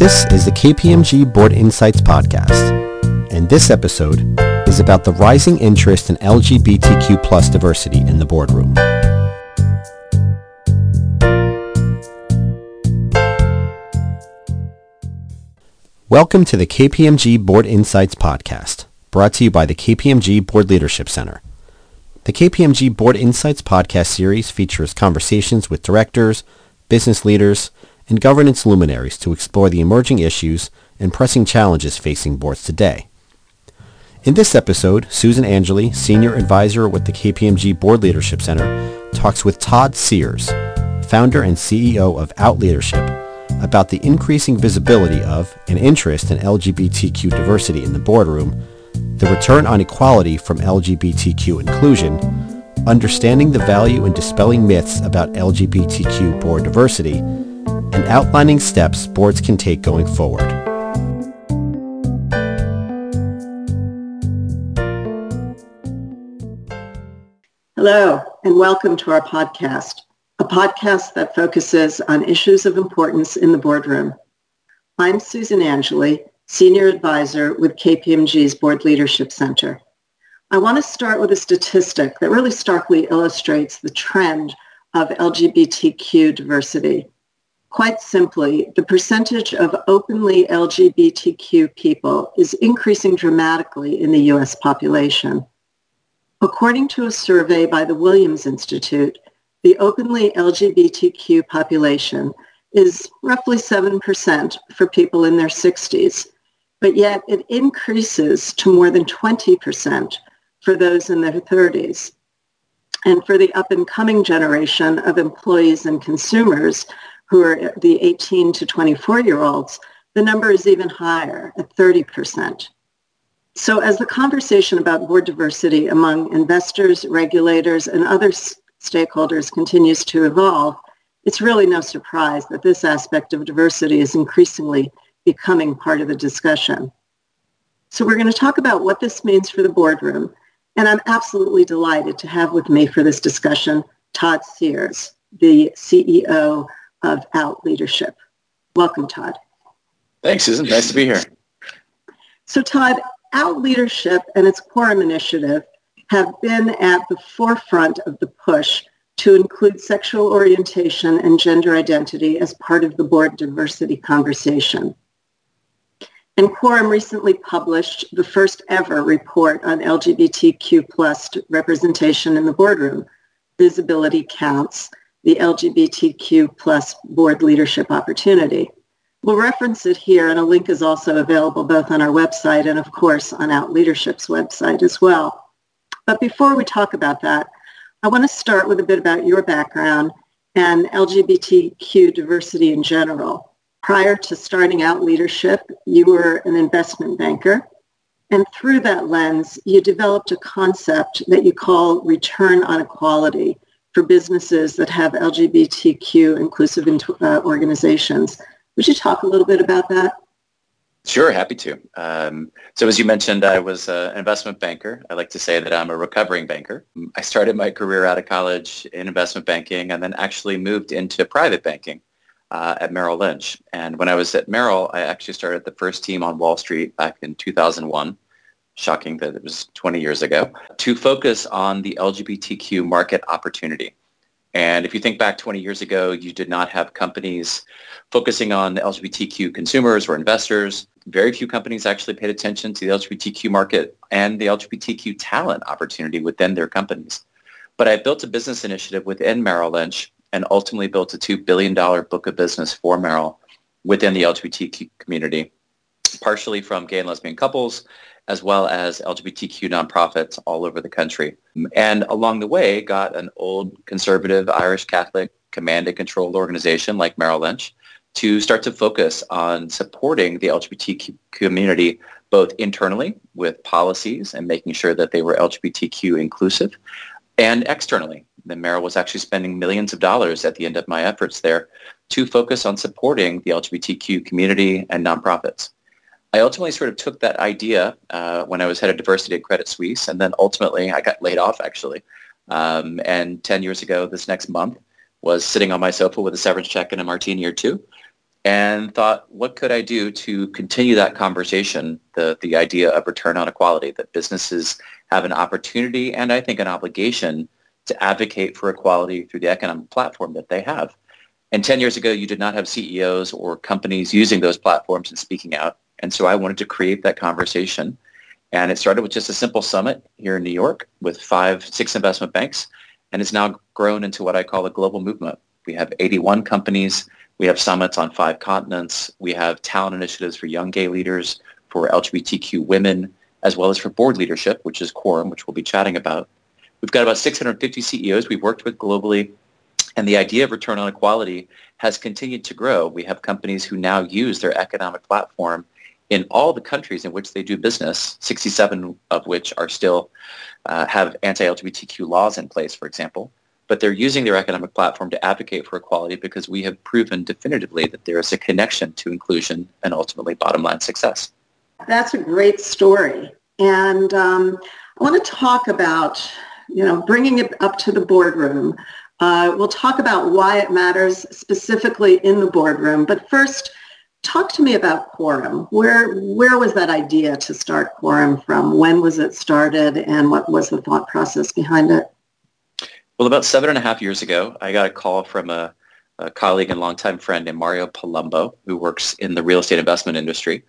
This is the KPMG Board Insights Podcast, and this episode is about the rising interest in LGBTQ plus diversity in the boardroom. Welcome to the KPMG Board Insights Podcast, brought to you by the KPMG Board Leadership Center. The KPMG Board Insights podcast series features conversations with directors, business leaders, and governance luminaries to explore the emerging issues and pressing challenges facing boards today. In this episode, Susan Angele, Senior Advisor with the KPMG Board Leadership Center, talks with Todd Sears, founder and CEO of Out Leadership, about the increasing visibility of and interest in LGBTQ diversity in the boardroom, the return on equality from LGBTQ inclusion, understanding the value in dispelling myths about LGBTQ board diversity, and outlining steps boards can take going forward. Hello, and welcome to our podcast, a podcast that focuses on issues of importance in the boardroom. I'm Susan Angele, Senior Advisor with KPMG's Board Leadership Center. I want to start with a statistic that really starkly illustrates the trend of LGBTQ diversity. Quite simply, the percentage of openly LGBTQ people is increasing dramatically in the U.S. population. According to a survey by the Williams Institute, the openly LGBTQ population is roughly 7% for people in their 60s, but yet it increases to more than 20% for those in their 30s. And for the up and coming generation of employees and consumers, who are the 18 to 24 year olds, the number is even higher at 30%. So as the conversation about board diversity among investors, regulators, and other stakeholders continues to evolve, it's really no surprise that this aspect of diversity is increasingly becoming part of the discussion. So we're going to talk about what this means for the boardroom, and I'm absolutely delighted to have with me for this discussion Todd Sears, the CEO of Out Leadership. Welcome, Todd. Thanks, Susan. Nice to be here. So, Todd, Out Leadership and its Quorum Initiative have been at the forefront of the push to include sexual orientation and gender identity as part of the board diversity conversation. And Quorum recently published the first ever report on LGBTQ plus representation in the boardroom, Visibility Counts, the LGBTQ plus board leadership opportunity. We'll reference it here and a link is also available both on our website and of course on Out Leadership's website as well. But before we talk about that, I want to start with a bit about your background and LGBTQ diversity in general. Prior to starting out leadership, you were an investment banker. And through that lens, you developed a concept that you call return on equality, for businesses that have LGBTQ inclusive uh, organizations. Would you talk a little bit about that? Sure, happy to. Um, so as you mentioned, I was an investment banker. I like to say that I'm a recovering banker. I started my career out of college in investment banking and then actually moved into private banking uh, at Merrill Lynch. And when I was at Merrill, I actually started the first team on Wall Street back in 2001 shocking that it was 20 years ago, to focus on the LGBTQ market opportunity. And if you think back 20 years ago, you did not have companies focusing on LGBTQ consumers or investors. Very few companies actually paid attention to the LGBTQ market and the LGBTQ talent opportunity within their companies. But I built a business initiative within Merrill Lynch and ultimately built a $2 billion book of business for Merrill within the LGBTQ community, partially from gay and lesbian couples as well as LGBTQ nonprofits all over the country. And along the way, got an old conservative Irish Catholic command and control organization like Merrill Lynch to start to focus on supporting the LGBTQ community both internally with policies and making sure that they were LGBTQ inclusive and externally. The Merrill was actually spending millions of dollars at the end of my efforts there to focus on supporting the LGBTQ community and nonprofits. I ultimately sort of took that idea uh, when I was head of diversity at Credit Suisse, and then ultimately I got laid off actually. Um, and 10 years ago, this next month, was sitting on my sofa with a severance check and a martini or two, and thought, what could I do to continue that conversation, the, the idea of return on equality, that businesses have an opportunity and I think an obligation to advocate for equality through the economic platform that they have. And 10 years ago, you did not have CEOs or companies using those platforms and speaking out. And so I wanted to create that conversation. And it started with just a simple summit here in New York with five, six investment banks. And it's now grown into what I call a global movement. We have 81 companies. We have summits on five continents. We have talent initiatives for young gay leaders, for LGBTQ women, as well as for board leadership, which is Quorum, which we'll be chatting about. We've got about 650 CEOs we've worked with globally. And the idea of return on equality has continued to grow. We have companies who now use their economic platform in all the countries in which they do business, 67 of which are still uh, have anti-LGBTQ laws in place, for example. But they're using their economic platform to advocate for equality because we have proven definitively that there is a connection to inclusion and ultimately bottom line success. That's a great story. And um, I want to talk about, you know, bringing it up to the boardroom. Uh, we'll talk about why it matters specifically in the boardroom. But first, talk to me about Quorum. Where, where was that idea to start Quorum from? When was it started and what was the thought process behind it? Well, about seven and a half years ago, I got a call from a, a colleague and longtime friend named Mario Palumbo, who works in the real estate investment industry.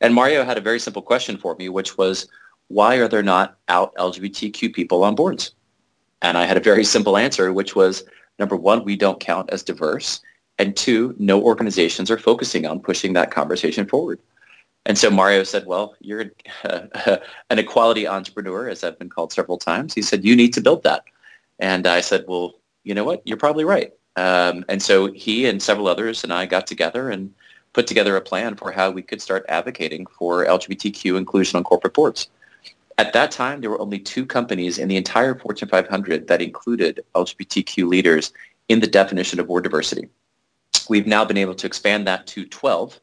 And Mario had a very simple question for me, which was, why are there not out LGBTQ people on boards? And I had a very simple answer, which was, number one, we don't count as diverse. And two, no organizations are focusing on pushing that conversation forward. And so Mario said, well, you're an equality entrepreneur, as I've been called several times. He said, you need to build that. And I said, well, you know what? You're probably right. Um, and so he and several others and I got together and put together a plan for how we could start advocating for LGBTQ inclusion on corporate boards. At that time, there were only two companies in the entire Fortune 500 that included LGBTQ leaders in the definition of board diversity. We've now been able to expand that to 12.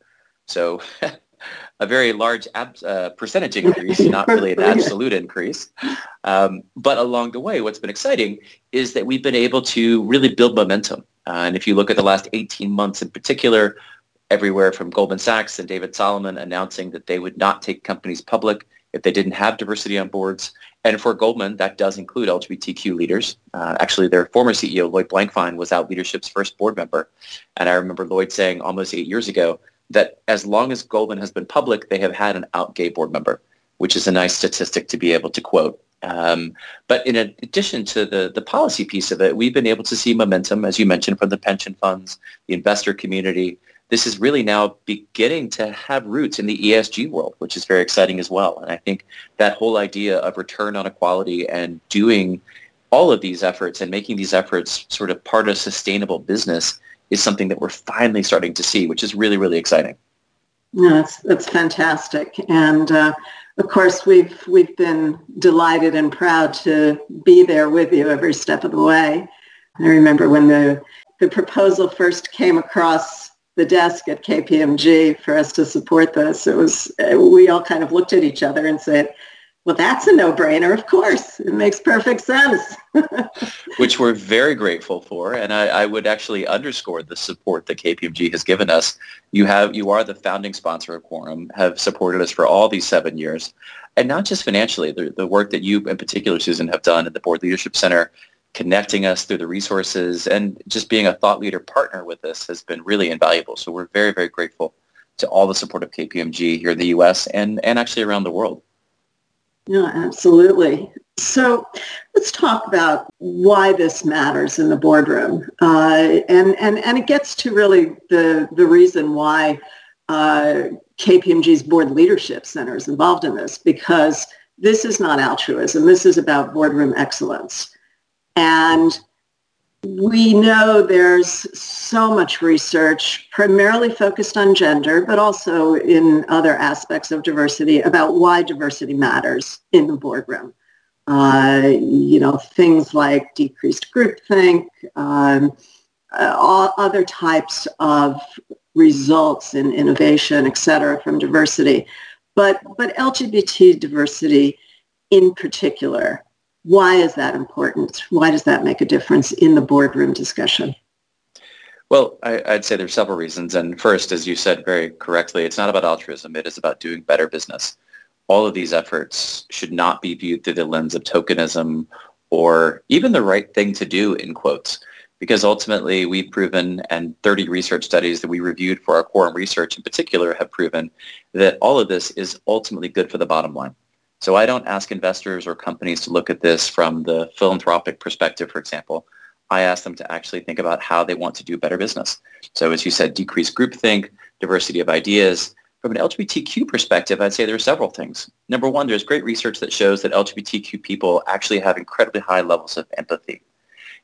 So a very large ab- uh, percentage increase, not really an absolute increase. Um, but along the way, what's been exciting is that we've been able to really build momentum. Uh, and if you look at the last 18 months in particular, everywhere from Goldman Sachs and David Solomon announcing that they would not take companies public if they didn't have diversity on boards. And for Goldman, that does include LGBTQ leaders. Uh, actually, their former CEO, Lloyd Blankfein, was out leadership's first board member. And I remember Lloyd saying almost eight years ago that as long as Goldman has been public, they have had an out gay board member, which is a nice statistic to be able to quote. Um, but in addition to the, the policy piece of it, we've been able to see momentum, as you mentioned, from the pension funds, the investor community, this is really now beginning to have roots in the ESG world, which is very exciting as well. And I think that whole idea of return on equality and doing all of these efforts and making these efforts sort of part of sustainable business is something that we're finally starting to see, which is really, really exciting. No, that's, that's fantastic. And uh, of course, we've, we've been delighted and proud to be there with you every step of the way. I remember when the, the proposal first came across the desk at KPMG for us to support this. It was, we all kind of looked at each other and said, well, that's a no-brainer, of course. It makes perfect sense. Which we're very grateful for. And I, I, would actually underscore the support that KPMG has given us. You have you are the founding sponsor of Quorum, have supported us for all these seven years. And not just financially, the, the work that you in particular, Susan, have done at the Board Leadership Center connecting us through the resources and just being a thought leader partner with us has been really invaluable. So we're very, very grateful to all the support of KPMG here in the U.S. and, and actually around the world. Yeah, absolutely. So let's talk about why this matters in the boardroom. Uh, and, and, and it gets to really the, the reason why uh, KPMG's Board Leadership Center is involved in this, because this is not altruism. This is about boardroom excellence. And we know there's so much research primarily focused on gender, but also in other aspects of diversity about why diversity matters in the boardroom. Uh, you know, things like decreased groupthink, um, all other types of results in innovation, et cetera, from diversity. But, but LGBT diversity in particular why is that important? Why does that make a difference in the boardroom discussion? Well, I, would say there's several reasons. And first, as you said very correctly, it's not about altruism. It is about doing better business. All of these efforts should not be viewed through the lens of tokenism or even the right thing to do in quotes. Because ultimately we've proven and 30 research studies that we reviewed for our quorum research in particular have proven that all of this is ultimately good for the bottom line. So I don't ask investors or companies to look at this from the philanthropic perspective, for example. I ask them to actually think about how they want to do better business. So as you said, decrease groupthink, diversity of ideas. From an LGBTQ perspective, I'd say there are several things. Number one, there's great research that shows that LGBTQ people actually have incredibly high levels of empathy.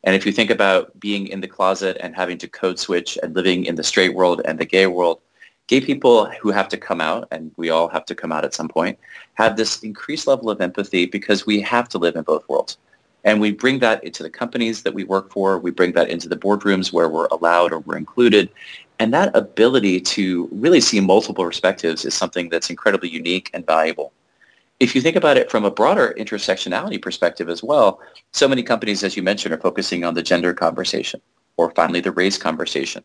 And if you think about being in the closet and having to code switch and living in the straight world and the gay world, gay people who have to come out, and we all have to come out at some point, have this increased level of empathy because we have to live in both worlds. And we bring that into the companies that we work for. We bring that into the boardrooms where we're allowed or we're included. And that ability to really see multiple perspectives is something that's incredibly unique and valuable. If you think about it from a broader intersectionality perspective as well, so many companies, as you mentioned, are focusing on the gender conversation or finally the race conversation.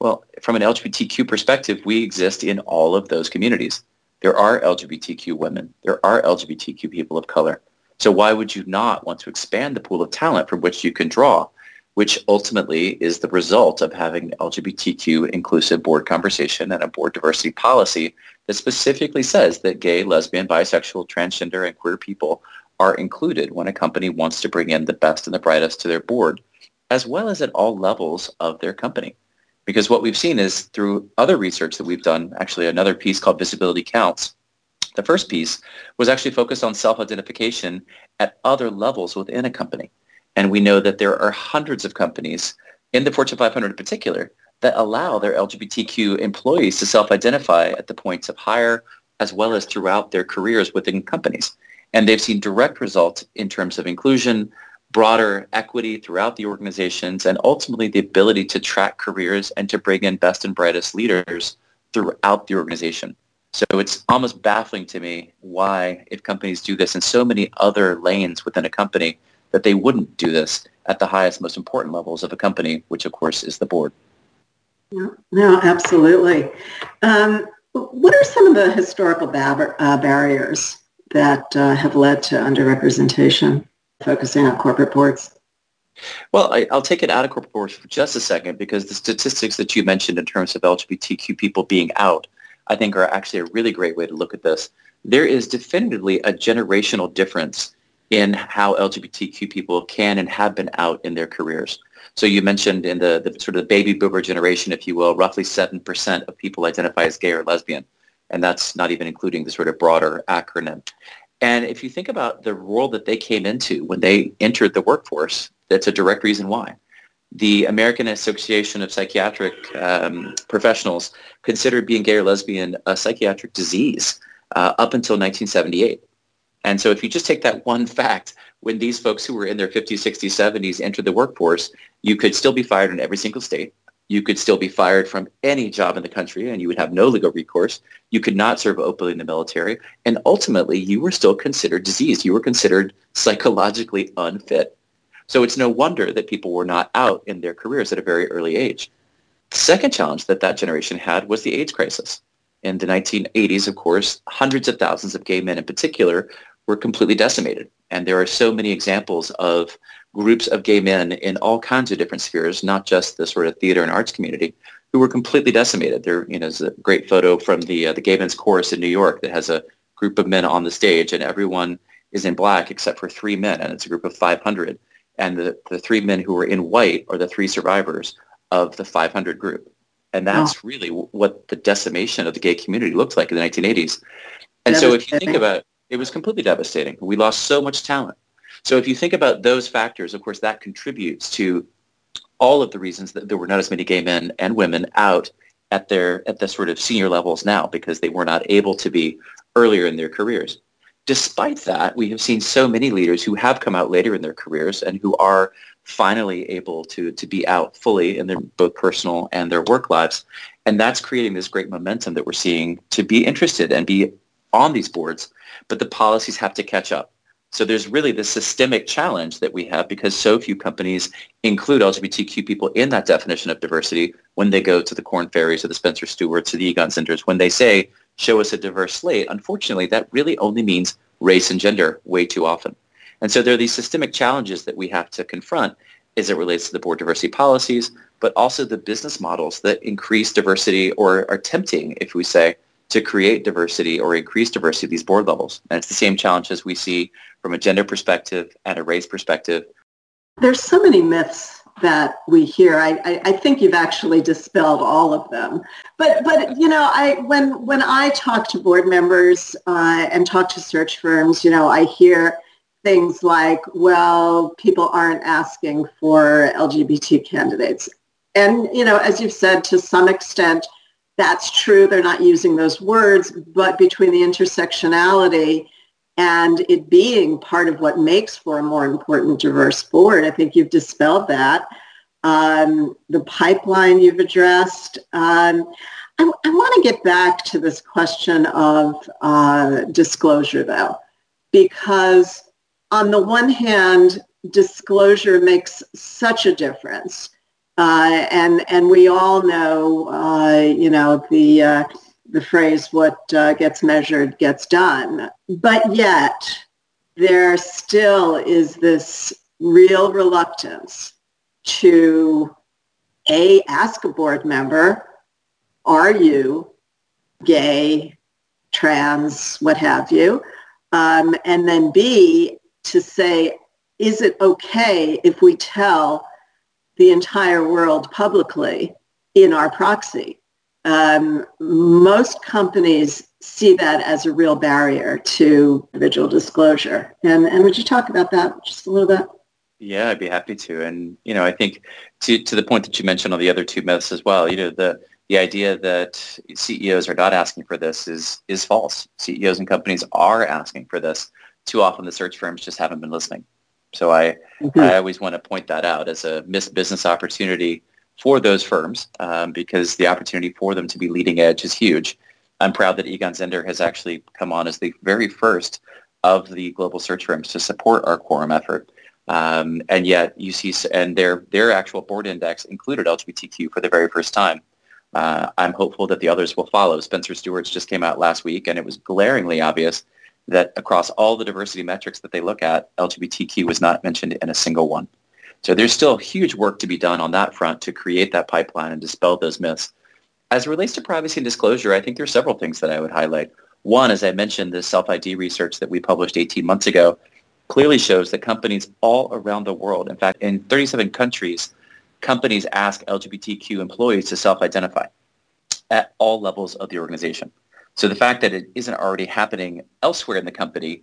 Well, from an LGBTQ perspective, we exist in all of those communities. There are LGBTQ women. There are LGBTQ people of color. So why would you not want to expand the pool of talent from which you can draw, which ultimately is the result of having LGBTQ inclusive board conversation and a board diversity policy that specifically says that gay, lesbian, bisexual, transgender, and queer people are included when a company wants to bring in the best and the brightest to their board, as well as at all levels of their company. Because what we've seen is through other research that we've done, actually another piece called Visibility Counts, the first piece was actually focused on self-identification at other levels within a company. And we know that there are hundreds of companies in the Fortune 500 in particular that allow their LGBTQ employees to self-identify at the points of hire as well as throughout their careers within companies. And they've seen direct results in terms of inclusion, broader equity throughout the organizations, and ultimately the ability to track careers and to bring in best and brightest leaders throughout the organization. So it's almost baffling to me why, if companies do this in so many other lanes within a company, that they wouldn't do this at the highest, most important levels of a company, which of course is the board. Yeah, no, absolutely. Um, what are some of the historical bar- uh, barriers that uh, have led to underrepresentation, focusing on corporate boards? Well, I, will take it out of corporate boards for just a second because the statistics that you mentioned in terms of LGBTQ people being out I think are actually a really great way to look at this. There is definitively a generational difference in how LGBTQ people can and have been out in their careers. So you mentioned in the, the sort of baby boomer generation, if you will, roughly 7% of people identify as gay or lesbian. And that's not even including the sort of broader acronym. And if you think about the world that they came into when they entered the workforce, that's a direct reason why the American Association of Psychiatric um, Professionals considered being gay or lesbian a psychiatric disease uh, up until 1978. And so if you just take that one fact, when these folks who were in their 50s, 60s, 70s entered the workforce, you could still be fired in every single state. You could still be fired from any job in the country and you would have no legal recourse. You could not serve openly in the military. And ultimately, you were still considered diseased. You were considered psychologically unfit. So it's no wonder that people were not out in their careers at a very early age. The second challenge that that generation had was the AIDS crisis. In the 1980s, of course, hundreds of thousands of gay men in particular were completely decimated. And there are so many examples of groups of gay men in all kinds of different spheres, not just the sort of theater and arts community, who were completely decimated. There, you know, is a great photo from the uh, the Gay Men's Chorus in New York that has a group of men on the stage, and everyone is in black except for three men, and it's a group of 500 and the, the three men who were in white are the three survivors of the 500 group. And that's oh. really what the decimation of the gay community looked like in the 1980s. And so if you think about it, it was completely devastating. We lost so much talent. So if you think about those factors, of course, that contributes to all of the reasons that there were not as many gay men and women out at their at the sort of senior levels now because they were not able to be earlier in their careers. Despite that, we have seen so many leaders who have come out later in their careers and who are finally able to, to be out fully in their both personal and their work lives. And that's creating this great momentum that we're seeing to be interested and be on these boards. But the policies have to catch up. So there's really this systemic challenge that we have because so few companies include LGBTQ people in that definition of diversity when they go to the Korn Ferrys or the Spencer Stuarts or the Egon Zehnders. When they say, show us a diverse slate, unfortunately, that really only means race and gender way too often. And so there are these systemic challenges that we have to confront as it relates to the board diversity policies, but also the business models that increase diversity or are tempting, if we say, to create diversity or increase diversity at these board levels. And it's the same challenges we see from a gender perspective and a race perspective. There's so many myths that we hear. I, I, I, think you've actually dispelled all of them. But but you know, I when when I talk to board members uh, and talk to search firms, you know, I hear things like, well, people aren't asking for LGBT candidates. And you know, as you've said, to some extent, that's true. They're not using those words, but between the intersectionality and it being part of what makes for a more important diverse board. I think you've dispelled that. Um, the pipeline you've addressed. Um, I, I want to get back to this question of uh, disclosure, though, because on the one hand, disclosure makes such a difference. Uh, and and we all know, uh, you know, the uh, the phrase "what uh, gets measured gets done." But yet, there still is this real reluctance to a ask a board member, "Are you gay, trans, what have you?" Um, and then b to say, "Is it okay if we tell the entire world publicly in our proxy?" um, most companies see that as a real barrier to individual disclosure. And, and would you talk about that just a little bit? Yeah, I'd be happy to. And, you know, I think to, to the point that you mentioned on the other two myths as well, you know, the, the idea that CEOs are not asking for this is, is false. CEOs and companies are asking for this. Too often the search firms just haven't been listening. So I, mm-hmm. I always want to point that out as a missed business opportunity for those firms um, because the opportunity for them to be leading edge is huge. I'm proud that Egon Zehnder has actually come on as the very first of the global search firms to support our quorum effort. Um, and yet you see, and their, their actual board index included LGBTQ for the very first time. Uh, I'm hopeful that the others will follow. Spencer Stuart's just came out last week, and it was glaringly obvious that across all the diversity metrics that they look at, LGBTQ was not mentioned in a single one. So there's still huge work to be done on that front to create that pipeline and dispel those myths. As it relates to privacy and disclosure, I think there are several things that I would highlight. One, as I mentioned, the self-ID research that we published 18 months ago clearly shows that companies all around the world, in fact, in 37 countries, companies ask LGBTQ employees to self-identify at all levels of the organization. So the fact that it isn't already happening elsewhere in the company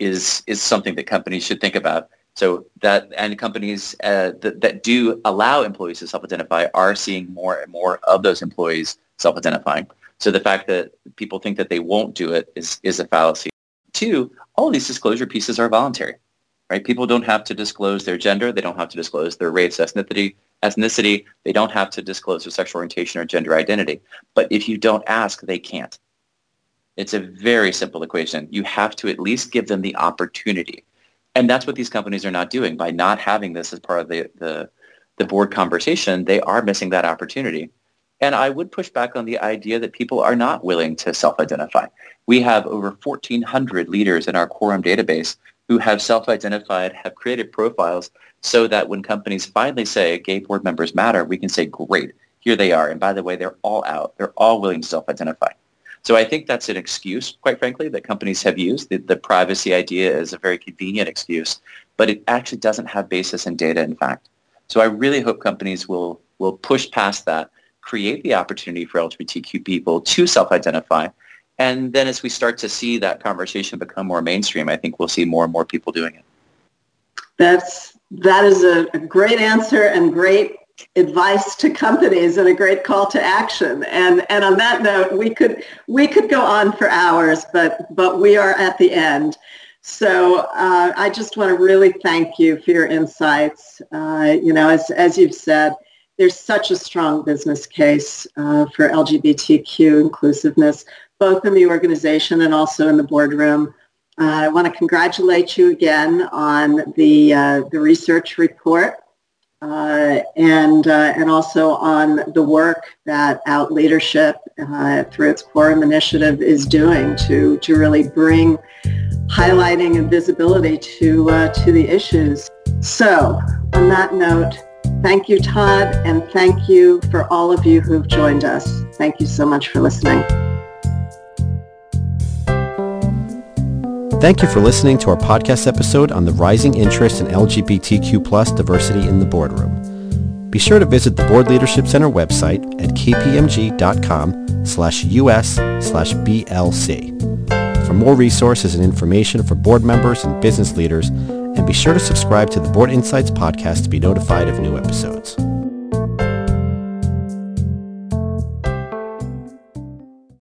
is, is something that companies should think about. So that and companies uh, that, that do allow employees to self-identify are seeing more and more of those employees self-identifying. So the fact that people think that they won't do it is, is a fallacy. Two, all these disclosure pieces are voluntary, right? People don't have to disclose their gender. They don't have to disclose their race, ethnicity, ethnicity. They don't have to disclose their sexual orientation or gender identity. But if you don't ask, they can't. It's a very simple equation. You have to at least give them the opportunity and that's what these companies are not doing by not having this as part of the, the, the board conversation. They are missing that opportunity. And I would push back on the idea that people are not willing to self-identify. We have over 1,400 leaders in our Quorum database who have self-identified, have created profiles so that when companies finally say gay board members matter, we can say, great, here they are. And by the way, they're all out. They're all willing to self-identify. So I think that's an excuse, quite frankly, that companies have used. The, the, privacy idea is a very convenient excuse, but it actually doesn't have basis in data, in fact. So I really hope companies will, will push past that, create the opportunity for LGBTQ people to self-identify. And then as we start to see that conversation become more mainstream, I think we'll see more and more people doing it. That's, that is a, a great answer and great advice to companies and a great call to action. And and on that note, we could we could go on for hours, but but we are at the end. So uh, I just want to really thank you for your insights. Uh, you know, as as you've said, there's such a strong business case uh, for LGBTQ inclusiveness, both in the organization and also in the boardroom. I want to congratulate you again on the, uh, the research report uh, and, uh, and also on the work that Out Leadership uh, through its Quorum Initiative is doing to, to really bring highlighting and visibility to, uh, to the issues. So on that note, thank you, Todd, and thank you for all of you who've joined us. Thank you so much for listening. Thank you for listening to our podcast episode on the rising interest in LGBTQ plus diversity in the boardroom. Be sure to visit the Board Leadership Center website at kpmg.com slash us slash blc for more resources and information for board members and business leaders, and be sure to subscribe to the Board Insights podcast to be notified of new episodes.